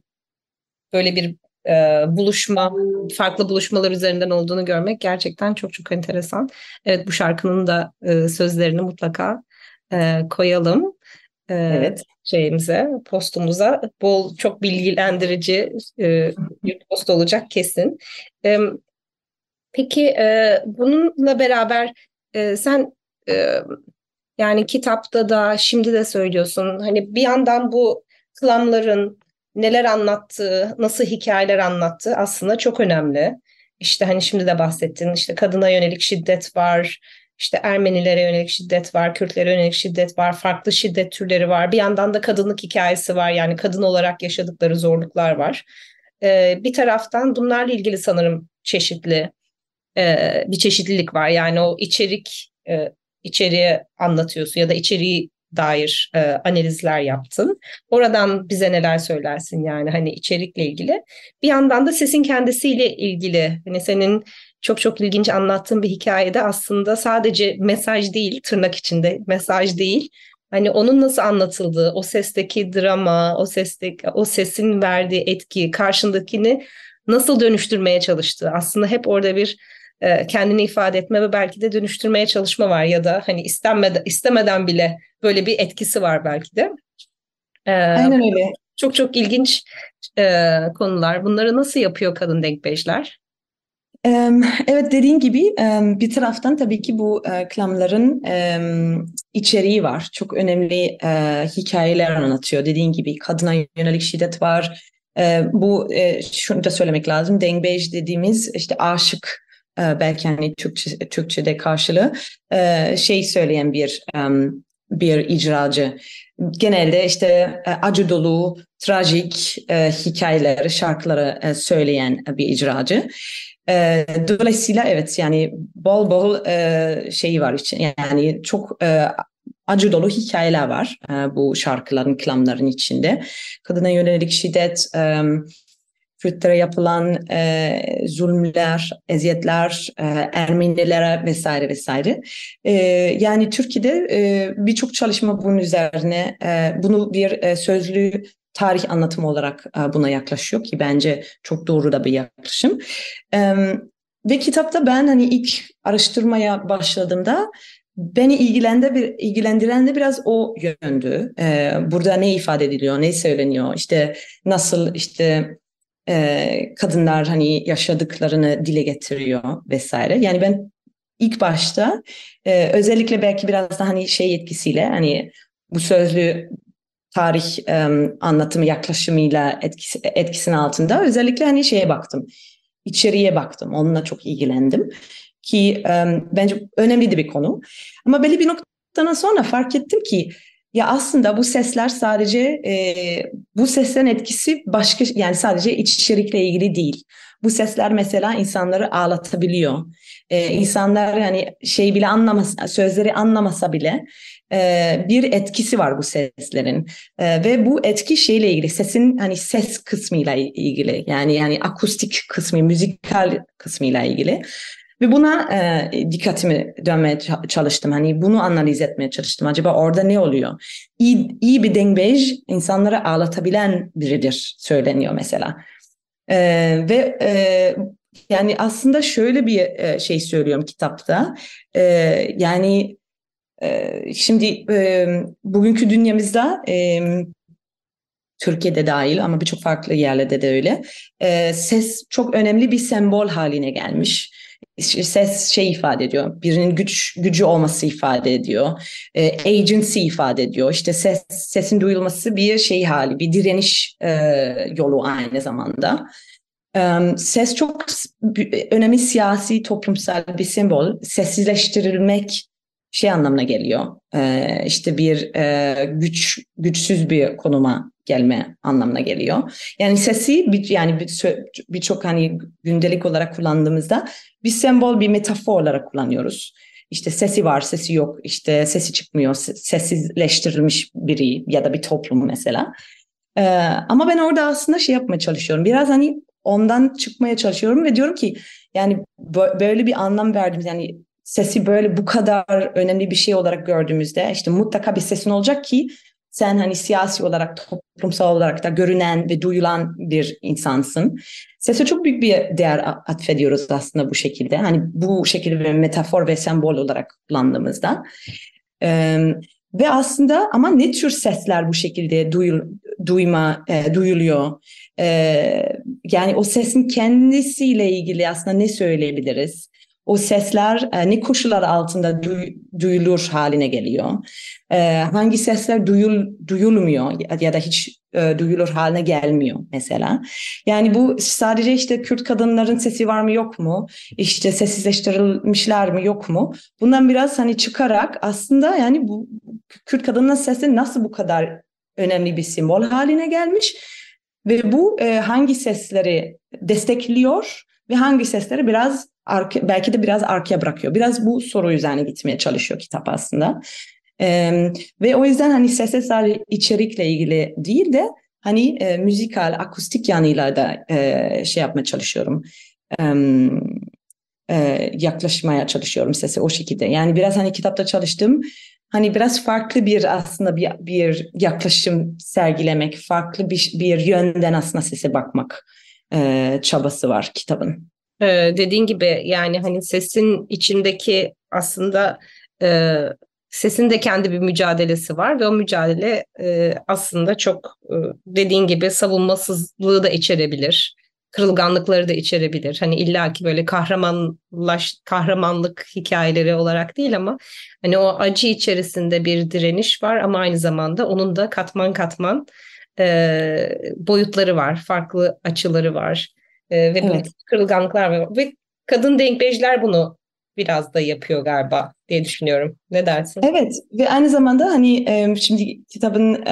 böyle bir e, buluşma farklı buluşmalar üzerinden olduğunu görmek gerçekten çok çok enteresan. Evet bu şarkının da e, sözlerini mutlaka e, koyalım. E, evet şeyimize, postumuza bol çok bilgilendirici e, bir post olacak kesin. E, Peki e, bununla beraber e, sen e, yani kitapta da şimdi de söylüyorsun hani bir yandan bu klanların neler anlattığı, nasıl hikayeler anlattığı aslında çok önemli. İşte hani şimdi de bahsettin işte kadına yönelik şiddet var, işte Ermenilere yönelik şiddet var, Kürtlere yönelik şiddet var, farklı şiddet türleri var. Bir yandan da kadınlık hikayesi var yani kadın olarak yaşadıkları zorluklar var. Ee, bir taraftan bunlarla ilgili sanırım çeşitli e, bir çeşitlilik var. Yani o içerik e, içeriği anlatıyorsun ya da içeriği dair e, analizler yaptın. Oradan bize neler söylersin yani hani içerikle ilgili. Bir yandan da sesin kendisiyle ilgili hani senin çok çok ilginç anlattığın bir hikayede aslında sadece mesaj değil tırnak içinde mesaj değil. Hani onun nasıl anlatıldığı, o sesteki drama, o sesteki o sesin verdiği etki, karşındakini nasıl dönüştürmeye çalıştığı. Aslında hep orada bir e, kendini ifade etme ve belki de dönüştürmeye çalışma var ya da hani istenmeden istemeden bile böyle bir etkisi var belki de. E, Aynen öyle. Çok çok ilginç e, konular. Bunları nasıl yapıyor kadın denkbejler? Evet dediğin gibi bir taraftan tabii ki bu klamların içeriği var. Çok önemli hikayeler anlatıyor. Dediğin gibi kadına yönelik şiddet var. Bu şunu da söylemek lazım. Dengbej dediğimiz işte aşık belki hani Türkçe, Türkçe'de karşılığı e, şey söyleyen bir bir icracı. Genelde işte e, acı dolu, trajik e, hikayeleri, şarkıları söyleyen bir icracı. Dolayısıyla evet yani bol bol şey var için yani çok acı dolu hikayeler var bu şarkıların, klamların içinde. Kadına yönelik şiddet, Kürtlere yapılan e, zulümler, eziyetler, e, Ermenilere vesaire vesaire. E, yani Türkiye'de e, birçok çalışma bunun üzerine, e, bunu bir e, sözlü tarih anlatımı olarak e, buna yaklaşıyor ki bence çok doğru da bir yaklaşım. E, ve kitapta ben hani ilk araştırmaya başladığımda beni ilgilendi bir ilgilendiren de biraz o yöndü. Ee, burada ne ifade ediliyor, ne söyleniyor, işte nasıl işte e, kadınlar hani yaşadıklarını dile getiriyor vesaire. Yani ben ilk başta e, özellikle belki biraz da hani şey etkisiyle hani bu sözlü tarih e, anlatımı yaklaşımıyla etkisi, etkisinin altında özellikle hani şeye baktım. içeriye baktım. Onunla çok ilgilendim. Ki e, bence önemli bir konu. Ama belli bir noktadan sonra fark ettim ki ya aslında bu sesler sadece e, bu seslerin etkisi başka yani sadece içerikle ilgili değil. Bu sesler mesela insanları ağlatabiliyor. Ee, insanlar yani şey bile anlamasa, sözleri anlamasa bile e, bir etkisi var bu seslerin. E, ve bu etki şeyle ilgili, sesin hani ses kısmıyla ilgili. Yani yani akustik kısmı, müzikal kısmıyla ilgili. Ve buna e, dikkatimi dönmeye çalıştım. Hani bunu analiz etmeye çalıştım. Acaba orada ne oluyor? İyi, iyi bir dengbej insanları ağlatabilen biridir söyleniyor mesela. E, ve e, yani aslında şöyle bir e, şey söylüyorum kitapta. E, yani e, şimdi e, bugünkü dünyamızda e, Türkiye'de dahil ama birçok farklı yerlerde de öyle. E, ses çok önemli bir sembol haline gelmiş. Ses şey ifade ediyor. Birinin güç gücü olması ifade ediyor. E, agency ifade ediyor. İşte ses sesin duyulması bir şey hali, bir direniş e, yolu aynı zamanda. E, ses çok önemli siyasi, toplumsal bir sembol. Sessizleştirilmek şey anlamına geliyor. E, işte bir e, güç güçsüz bir konuma gelme anlamına geliyor. Yani sesi bir, yani birçok bir hani gündelik olarak kullandığımızda bir sembol, bir metafor olarak kullanıyoruz. İşte sesi var, sesi yok, işte sesi çıkmıyor, sessizleştirilmiş biri ya da bir toplum mesela. Ee, ama ben orada aslında şey yapmaya çalışıyorum. Biraz hani ondan çıkmaya çalışıyorum ve diyorum ki yani böyle bir anlam verdiğimiz yani sesi böyle bu kadar önemli bir şey olarak gördüğümüzde işte mutlaka bir sesin olacak ki sen hani siyasi olarak, toplumsal olarak da görünen ve duyulan bir insansın. Sese çok büyük bir değer atfediyoruz aslında bu şekilde. Hani bu şekilde bir metafor ve sembol olarak kullandığımızda. Ee, ve aslında ama ne tür sesler bu şekilde duyul, duyma, e, duyuluyor? Ee, yani o sesin kendisiyle ilgili aslında ne söyleyebiliriz? O sesler e, ne koşullar altında duy, duyulur haline geliyor. E, hangi sesler duyul, duyulmuyor ya da hiç e, duyulur haline gelmiyor mesela. Yani bu sadece işte Kürt kadınların sesi var mı yok mu? İşte sessizleştirilmişler mi yok mu? Bundan biraz hani çıkarak aslında yani bu Kürt kadının sesi nasıl bu kadar önemli bir simbol haline gelmiş? Ve bu e, hangi sesleri destekliyor ve hangi sesleri biraz arka, belki de biraz arkaya bırakıyor. Biraz bu soru üzerine gitmeye çalışıyor kitap aslında. Ee, ve o yüzden hani sese içerikle ilgili değil de hani e, müzikal, akustik yanıyla da e, şey yapmaya çalışıyorum. E, e, yaklaşmaya çalışıyorum sese o şekilde. Yani biraz hani kitapta çalıştım. Hani biraz farklı bir aslında bir, bir yaklaşım sergilemek, farklı bir, bir yönden aslında sese bakmak e, çabası var kitabın. Ee, dediğin gibi yani hani sesin içindeki aslında e, sesin de kendi bir mücadelesi var ve o mücadele e, aslında çok e, dediğin gibi savunmasızlığı da içerebilir. Kırılganlıkları da içerebilir. Hani illaki böyle kahramanlaş kahramanlık hikayeleri olarak değil ama hani o acı içerisinde bir direniş var ama aynı zamanda onun da katman katman e, boyutları var, farklı açıları var. E, ve evet. kırılganlıklar var. Ve kadın denkbejler bunu biraz da yapıyor galiba diye düşünüyorum. Ne dersin? Evet ve aynı zamanda hani şimdi kitabın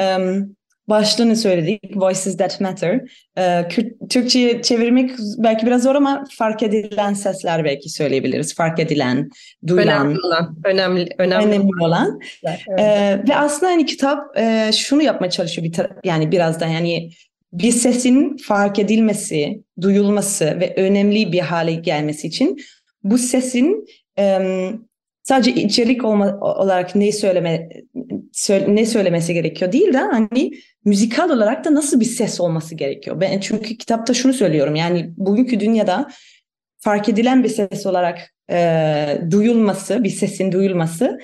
başlığını söyledik. Voices That Matter. E, Türkçe'ye çevirmek belki biraz zor ama fark edilen sesler belki söyleyebiliriz. Fark edilen, duyulan. Önemli olan. Önemli, önemli, önemli olan. Evet. E, ve aslında hani kitap e, şunu yapmaya çalışıyor bir yani biraz da yani bir sesin fark edilmesi, duyulması ve önemli bir hale gelmesi için bu sesin e, sadece içerik olma, olarak ne söyleme söyle, ne söylemesi gerekiyor değil de hani müzikal olarak da nasıl bir ses olması gerekiyor. Ben çünkü kitapta şunu söylüyorum yani bugünkü dünyada fark edilen bir ses olarak e, duyulması, bir sesin duyulması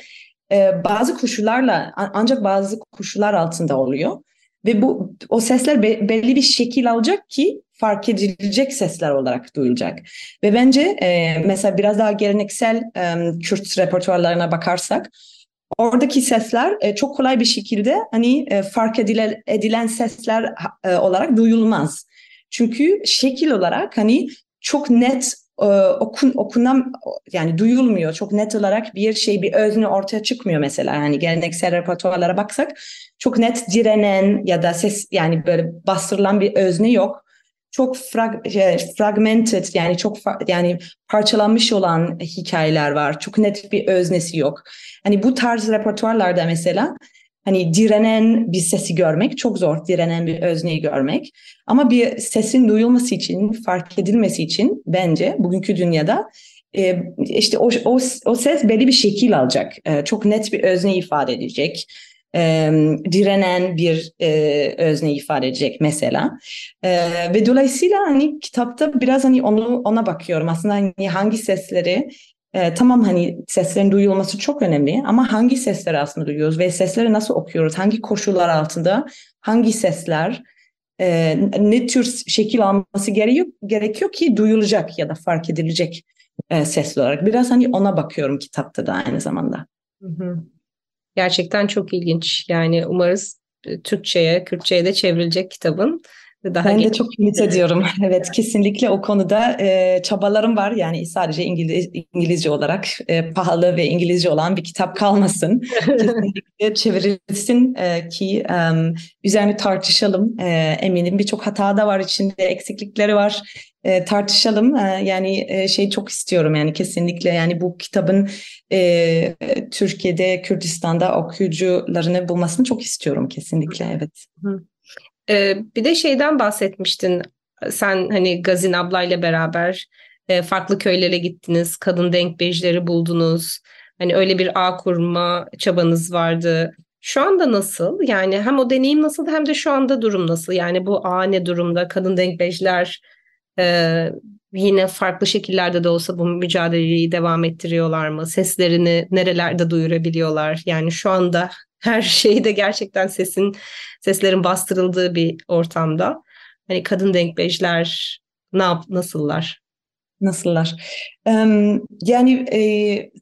e, bazı koşullarla ancak bazı koşullar altında oluyor. Ve bu o sesler be, belli bir şekil alacak ki fark edilecek sesler olarak duyulacak. Ve bence e, mesela biraz daha geleneksel e, Kürt repertuarlarına bakarsak oradaki sesler e, çok kolay bir şekilde hani e, fark edilen, edilen sesler e, olarak duyulmaz. Çünkü şekil olarak hani çok net e, okun okunan yani duyulmuyor. Çok net olarak bir şey bir özne ortaya çıkmıyor mesela. Yani geleneksel repertuarlara baksak çok net direnen ya da ses yani böyle bastırılan bir özne yok. Çok frag, şey, fragmented yani çok yani parçalanmış olan hikayeler var. Çok net bir öznesi yok. Hani bu tarz repertuarlarda mesela Hani direnen bir sesi görmek çok zor, direnen bir özneyi görmek. Ama bir sesin duyulması için, fark edilmesi için bence bugünkü dünyada e, işte o, o, o ses belli bir şekil alacak. E, çok net bir özne ifade edecek. E, direnen bir e, özne ifade edecek mesela. E, ve dolayısıyla hani kitapta biraz hani onu ona bakıyorum. Aslında hani hangi sesleri e, tamam hani seslerin duyulması çok önemli ama hangi sesleri aslında duyuyoruz ve sesleri nasıl okuyoruz? Hangi koşullar altında hangi sesler e, ne tür şekil alması gerekiyor, gerekiyor ki duyulacak ya da fark edilecek e, sesli olarak. Biraz hani ona bakıyorum kitapta da aynı zamanda. Gerçekten çok ilginç. Yani umarız e, Türkçe'ye, Kürtçe'ye de çevrilecek kitabın. Daha ben de çok ümit ediyorum. Evet kesinlikle o konuda e, çabalarım var. Yani sadece İngiliz, İngilizce olarak e, pahalı ve İngilizce olan bir kitap kalmasın. kesinlikle çevrilsin e, ki e, üzerine tartışalım. E, eminim birçok hata da var içinde, eksiklikleri var. E, tartışalım. E, yani e, şey çok istiyorum yani kesinlikle yani bu kitabın e, Türkiye'de, Kürdistan'da okuyucularını bulmasını çok istiyorum kesinlikle evet. Hı. Ee, bir de şeyden bahsetmiştin. Sen hani Gazin ablayla beraber e, farklı köylere gittiniz. Kadın denkbejleri buldunuz. Hani öyle bir ağ kurma çabanız vardı. Şu anda nasıl? Yani hem o deneyim nasıl hem de şu anda durum nasıl? Yani bu ağ ne durumda? Kadın denkbejler e, yine farklı şekillerde de olsa bu mücadeleyi devam ettiriyorlar mı? Seslerini nerelerde duyurabiliyorlar? Yani şu anda her şeyde gerçekten sesin seslerin bastırıldığı bir ortamda. Hani kadın denkbejler ne yap nasıllar? Nasıllar? yani e,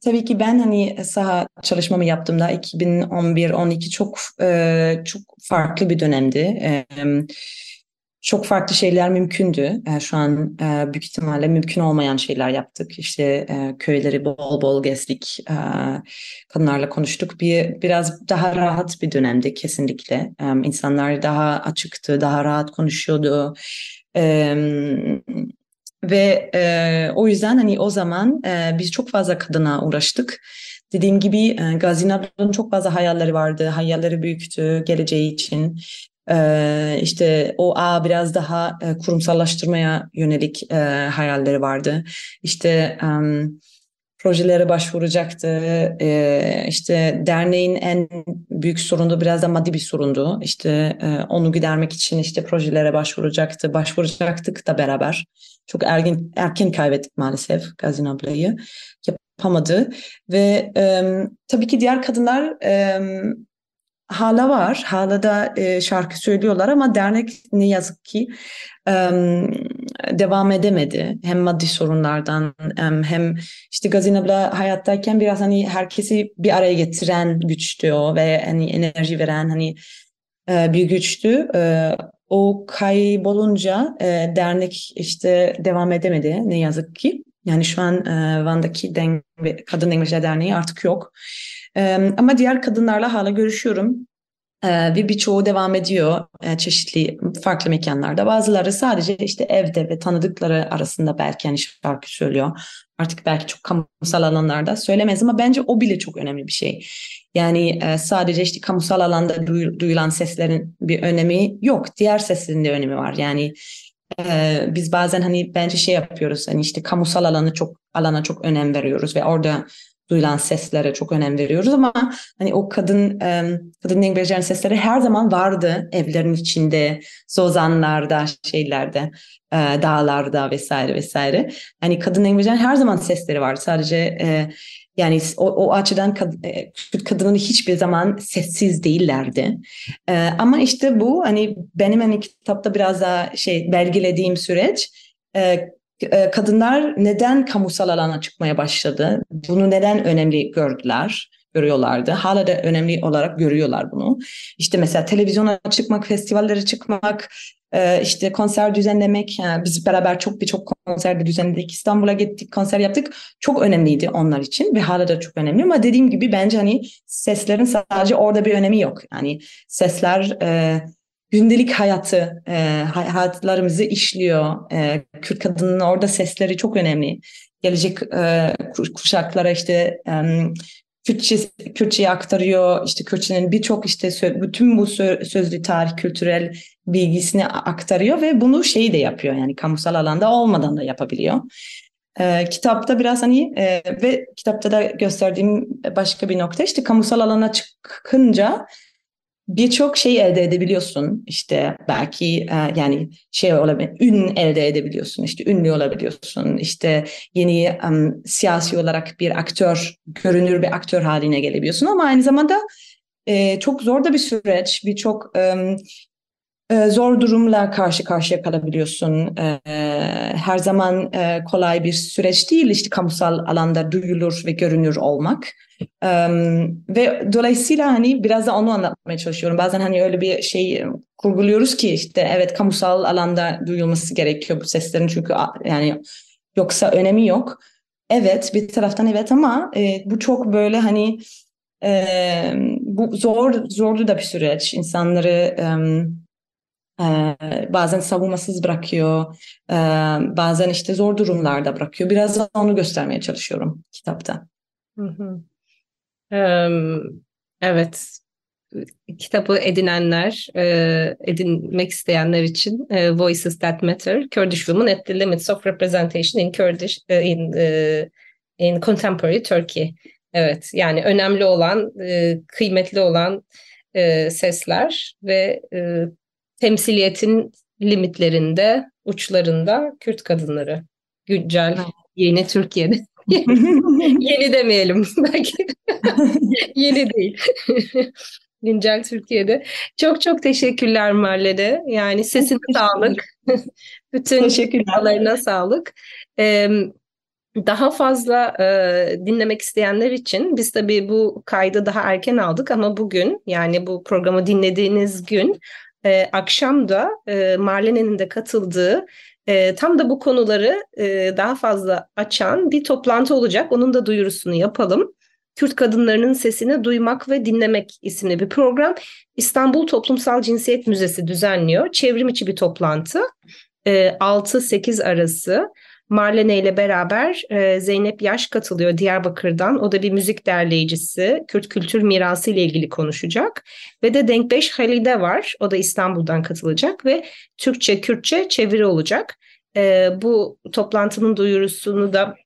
tabii ki ben hani saha çalışmamı yaptığımda 2011-12 çok e, çok farklı bir dönemdi. E, çok farklı şeyler mümkündü. E, şu an e, büyük ihtimalle mümkün olmayan şeyler yaptık. İşte e, köyleri bol bol gezdik, e, kadınlarla konuştuk. Bir biraz daha rahat bir dönemdi kesinlikle. E, insanlar daha açıktı, daha rahat konuşuyordu. Ve e, o yüzden hani o zaman biz çok fazla kadına uğraştık. Dediğim gibi e, çok fazla hayalleri vardı. Hayalleri büyüktü geleceği için. İşte o ağ biraz daha e, kurumsallaştırmaya yönelik e, hayalleri vardı. İşte projelere başvuracaktı. Ee, işte derneğin en büyük sorunu biraz da maddi bir sorundu. İşte e, onu gidermek için işte projelere başvuracaktı. Başvuracaktık da beraber. Çok erken, erken kaybettik maalesef Gazin ablayı. Yapamadı. Ve tabii ki diğer kadınlar hala var. Hala da e, şarkı söylüyorlar ama dernek ne yazık ki e, devam edemedi. Hem maddi sorunlardan hem, hem işte Gazin abla hayattayken biraz hani herkesi bir araya getiren güçtü o ve hani enerji veren hani e, bir güçtü. E, o kaybolunca e, dernek işte devam edemedi ne yazık ki. Yani şu an e, Van'daki Den Kadın Dengeciler Derneği artık yok. Ama diğer kadınlarla hala görüşüyorum. Ve birçoğu devam ediyor çeşitli farklı mekanlarda. Bazıları sadece işte evde ve tanıdıkları arasında belki yani şarkı söylüyor. Artık belki çok kamusal alanlarda söylemez ama bence o bile çok önemli bir şey. Yani sadece işte kamusal alanda duyulan seslerin bir önemi yok. Diğer seslerin de önemi var. Yani biz bazen hani bence şey yapıyoruz hani işte kamusal alanı çok alana çok önem veriyoruz ve orada duyulan seslere çok önem veriyoruz ama hani o kadın kadın İngilizcenin sesleri her zaman vardı evlerin içinde, zozanlarda, şeylerde, dağlarda vesaire vesaire. Hani kadın İngilizcenin her zaman sesleri var. Sadece yani o, o açıdan kad, Kürt kadının hiçbir zaman sessiz değillerdi. Ee, ama işte bu hani benim hani kitapta biraz daha şey belgelediğim süreç e, kadınlar neden kamusal alana çıkmaya başladı? Bunu neden önemli gördüler? görüyorlardı. Hala da önemli olarak görüyorlar bunu. İşte mesela televizyona çıkmak, festivallere çıkmak, ee, işte konser düzenlemek yani biz beraber çok birçok konser düzenledik İstanbul'a gittik konser yaptık çok önemliydi onlar için ve hala da çok önemli ama dediğim gibi bence hani seslerin sadece orada bir önemi yok yani sesler e, gündelik hayatı e, hayatlarımızı işliyor e, Kürt kadının orada sesleri çok önemli gelecek e, kuşaklara işte e, Kürtçe, Kürtçe'yi aktarıyor. İşte Kürtçenin birçok işte bütün bu sözlü tarih, kültürel bilgisini aktarıyor ve bunu şey de yapıyor yani kamusal alanda olmadan da yapabiliyor. Ee, kitapta biraz hani e, ve kitapta da gösterdiğim başka bir nokta işte kamusal alana çıkınca birçok şey elde edebiliyorsun. İşte belki e, yani şey olabilir, ün elde edebiliyorsun. İşte ünlü olabiliyorsun. İşte yeni um, siyasi olarak bir aktör, görünür bir aktör haline gelebiliyorsun. Ama aynı zamanda e, çok zor da bir süreç. Birçok um, zor durumla karşı karşıya kalabiliyorsun. E, her zaman e, kolay bir süreç değil işte kamusal alanda duyulur ve görünür olmak. Ve dolayısıyla hani biraz da onu anlatmaya çalışıyorum. Bazen hani öyle bir şey kurguluyoruz ki işte evet kamusal alanda duyulması gerekiyor bu seslerin çünkü yani yoksa önemi yok. Evet bir taraftan evet ama bu çok böyle hani bu zor zorlu da bir süreç. İnsanları ee, bazen savunmasız bırakıyor, ee, bazen işte zor durumlarda bırakıyor. Biraz da onu göstermeye çalışıyorum kitapta. Evet, kitabı edinenler, e, edinmek isteyenler için e, Voices That Matter, Kurdish Women at the Limits of Representation in Kurdish e, in in Contemporary Turkey. Evet, yani önemli olan, kıymetli olan sesler ve temsiliyetin limitlerinde, uçlarında Kürt kadınları. Güncel, yeni Türkiye'de. yeni demeyelim belki. yeni değil. Güncel Türkiye'de. Çok çok teşekkürler Marlene. Yani sesine sağlık. Bütün teşekkürler. sağlık. Ee, daha fazla e, dinlemek isteyenler için biz tabii bu kaydı daha erken aldık ama bugün yani bu programı dinlediğiniz gün e, akşam da e, Marlene'nin de katıldığı e, tam da bu konuları e, daha fazla açan bir toplantı olacak. Onun da duyurusunu yapalım. Kürt kadınlarının sesini duymak ve dinlemek isimli bir program. İstanbul Toplumsal Cinsiyet Müzesi düzenliyor. Çevrim içi bir toplantı. E, 6-8 arası Marlene ile beraber e, Zeynep Yaş katılıyor Diyarbakır'dan. O da bir müzik derleyicisi. Kürt kültür mirası ile ilgili konuşacak. Ve de Denkbeş Halide var. O da İstanbul'dan katılacak ve Türkçe, Kürtçe çeviri olacak. E, bu toplantının duyurusunu da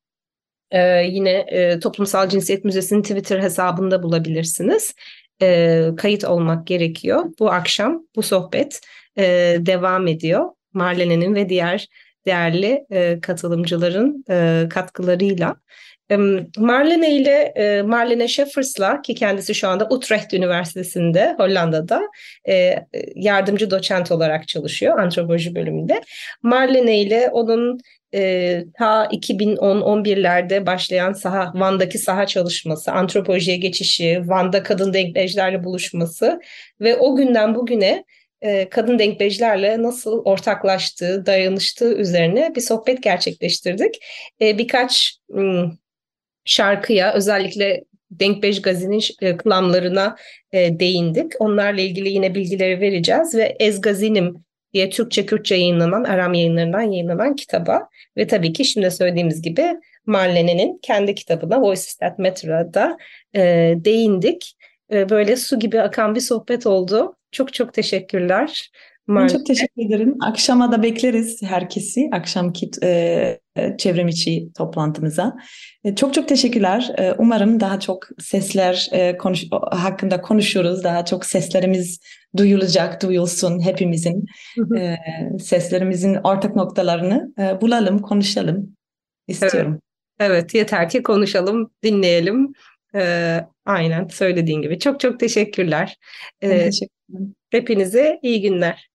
e, yine e, Toplumsal Cinsiyet Müzesi'nin Twitter hesabında bulabilirsiniz. E, kayıt olmak gerekiyor. Bu akşam bu sohbet e, devam ediyor. Marlene'nin ve diğer değerli e, katılımcıların e, katkılarıyla. E, Marlene ile e, Marlene Scheffers'la ki kendisi şu anda Utrecht Üniversitesi'nde Hollanda'da e, yardımcı doçent olarak çalışıyor antropoloji bölümünde. Marlene ile onun e, ta 2010-11'lerde başlayan saha, Van'daki saha çalışması, antropolojiye geçişi, Van'da kadın denkleşlerle buluşması ve o günden bugüne e, kadın denkbejlerle nasıl ortaklaştığı, dayanıştığı üzerine bir sohbet gerçekleştirdik. E, birkaç şarkıya özellikle Denkbej Gazi'nin e, klamlarına değindik. Onlarla ilgili yine bilgileri vereceğiz ve Ez Gazinim diye Türkçe Kürtçe yayınlanan Aram yayınlarından yayınlanan kitaba ve tabii ki şimdi söylediğimiz gibi Marlene'nin kendi kitabına Voices That Matter'a e, değindik. E, böyle su gibi akan bir sohbet oldu. Çok çok teşekkürler. Ben çok teşekkür ederim. Akşama da bekleriz herkesi. Akşamki e, çevrim içi toplantımıza. E, çok çok teşekkürler. E, umarım daha çok sesler e, konuş, hakkında konuşuruz. Daha çok seslerimiz duyulacak, duyulsun hepimizin. E, seslerimizin ortak noktalarını e, bulalım, konuşalım istiyorum. Evet. evet, yeter ki konuşalım, dinleyelim. Ee, aynen söylediğin gibi. Çok çok teşekkürler. Ee, teşekkür Hepinize iyi günler.